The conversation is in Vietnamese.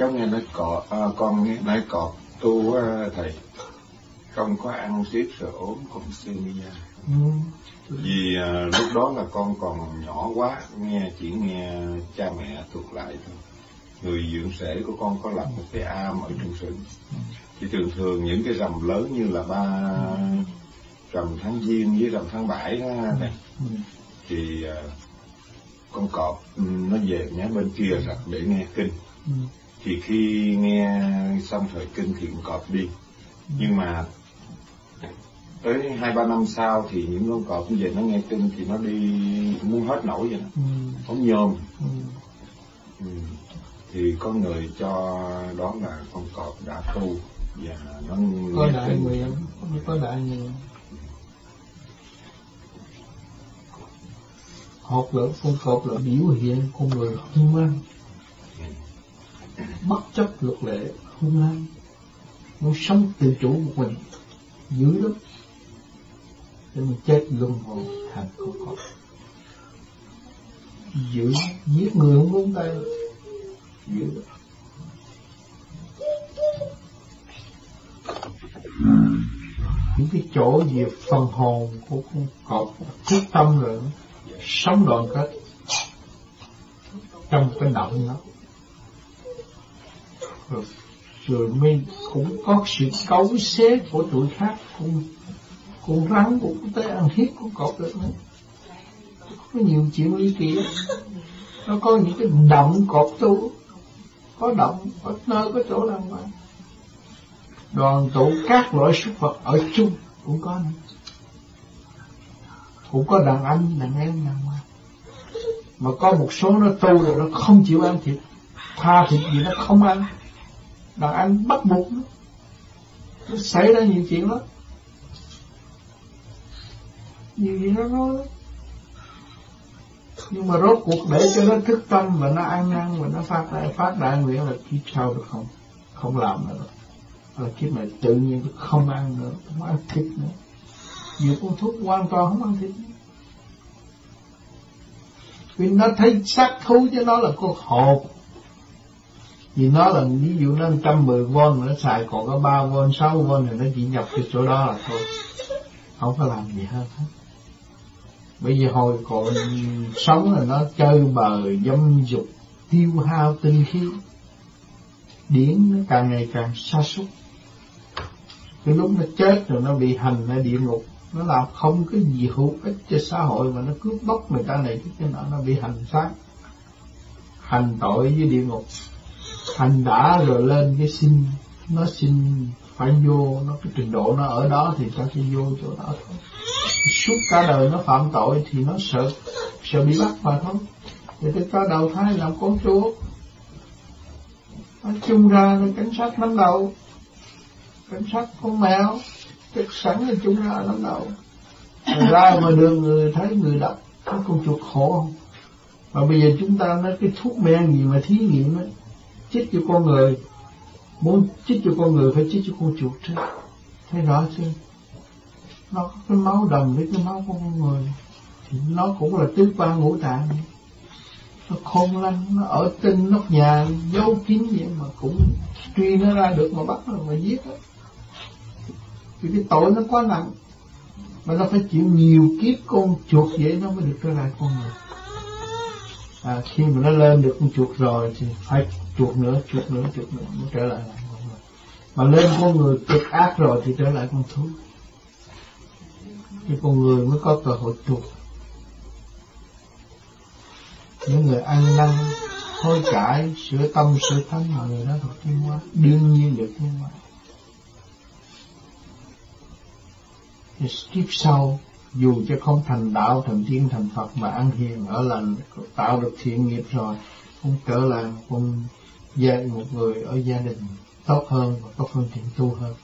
cháu nghe nói cọ à, con nghe nói cọp tu à, thầy. Không có ăn tiếp sợ ốm ra ừ. vì à, lúc đó là con còn nhỏ quá nghe chỉ nghe cha mẹ thuật lại thôi. Người dưỡng rể của con có lập một cái am ở trong xưởng thì thường thường những cái rằm lớn như là ba rằm tháng giêng với rằm tháng bảy đó này thì uh, con cọp ừ, nó về nhé bên kia rặt để nghe kinh thì khi nghe xong thời kinh thì con cọp đi nhưng mà tới hai ba năm sau thì những con cọp về nó nghe kinh thì nó đi muốn hết nổi vậy đó ừ. nó nhôm ừ. Ừ. thì có người cho đó là con cọp đã tu và nó có đại nguyện có đại nguyện hoặc là con cọp là biểu hiện con người hung hăng bất chấp luật lệ hung hăng muốn sống tự chủ một mình dữ lắm để mình chết luân hồi thành con. Cọp dữ giết người không đúng tay dữ lắm những cái chỗ về phần hồn của con cọp thiết tâm rồi, sống đoàn kết trong cái động đó rồi, rồi mình cũng có sự cấu xé của tuổi khác cũng con rắn cũng tới ăn hiếp con cọp được nữa. Có nhiều chuyện ly kỳ nó có những cái động cọp tu. Có động có nơi có chỗ làm mà. Đoàn tụ các loại súc vật ở chung cũng có nữa. Cũng có đàn anh đàn em đàn mà mà có một số nó tu rồi nó không chịu ăn thịt. Tha thịt gì nó không ăn đàn anh bắt buộc nó. Nó xảy ra nhiều chuyện lắm. Nhiều gì nó nói. Đó. nhưng mà rốt cuộc để cho nó thức tâm và nó ăn năn và nó phát đại phát đại nguyện là kiếp sau được không không làm nữa. Là kiếp này tự nhiên không ăn nữa không ăn thịt nữa. Nhiều con thuốc hoàn toàn không ăn thịt vì nó thấy xác thú cho nó là con hồn vì nó là ví dụ nó 110 v nó xài còn có 3 v 6 v thì nó chỉ nhập cái chỗ đó là thôi. Không có làm gì hơn hết bây giờ hồi còn sống là nó chơi bời, dâm dục, tiêu hao tinh khí. Điển nó càng ngày càng sa sút. Cái lúc nó chết rồi nó bị hành ở địa ngục, nó làm không cái gì hữu ích cho xã hội mà nó cướp bóc người ta này cái nọ, nó bị hành xác. Hành tội với địa ngục hành đã rồi lên cái xin, nó xin phải vô, nó cái trình độ nó ở đó thì ta sẽ vô chỗ đó thôi. Suốt cả đời nó phạm tội thì nó sợ sợ bị bắt mà thôi. Thì tới có đầu thai làm con chúa nó chung ra là cảnh sát nắm đầu. Cảnh sát con mèo, chắc sẵn là chung ra nắm đầu. Ra mà đường người, thấy người đọc có con chuột khổ không? Mà bây giờ chúng ta nói cái thuốc men gì mà thí nghiệm ấy chích cho con người. Muốn chích cho con người phải chích cho con chuột chứ thấy rõ chưa nó có cái máu đồng với cái máu của con người thì nó cũng là tứ quan ngũ tạng. Nó khôn lanh, nó ở tinh nóc nhà giấu kín vậy mà cũng truy nó ra được mà bắt nó mà giết đó. thì cái tội nó quá nặng, mà nó phải chịu nhiều kiếp con chuột vậy nó mới được trở lại con người à, khi mà nó lên được con chuột rồi thì phải chuột nữa chuột nữa chuột nữa mới trở lại con người mà lên con người cực ác rồi thì trở lại con thú. Thì con người mới có cơ hội chuột. những người ăn năn hối cải sửa tâm sửa thánh mà người đó thuộc thiên hóa đương nhiên được thiên hóa thì kiếp sau dù cho không thành đạo, thành tiên thành Phật, mà ăn hiền, ở lành, tạo được thiện nghiệp rồi, cũng trở lại một con gia một người ở gia đình tốt hơn và có phương tiện tu hơn.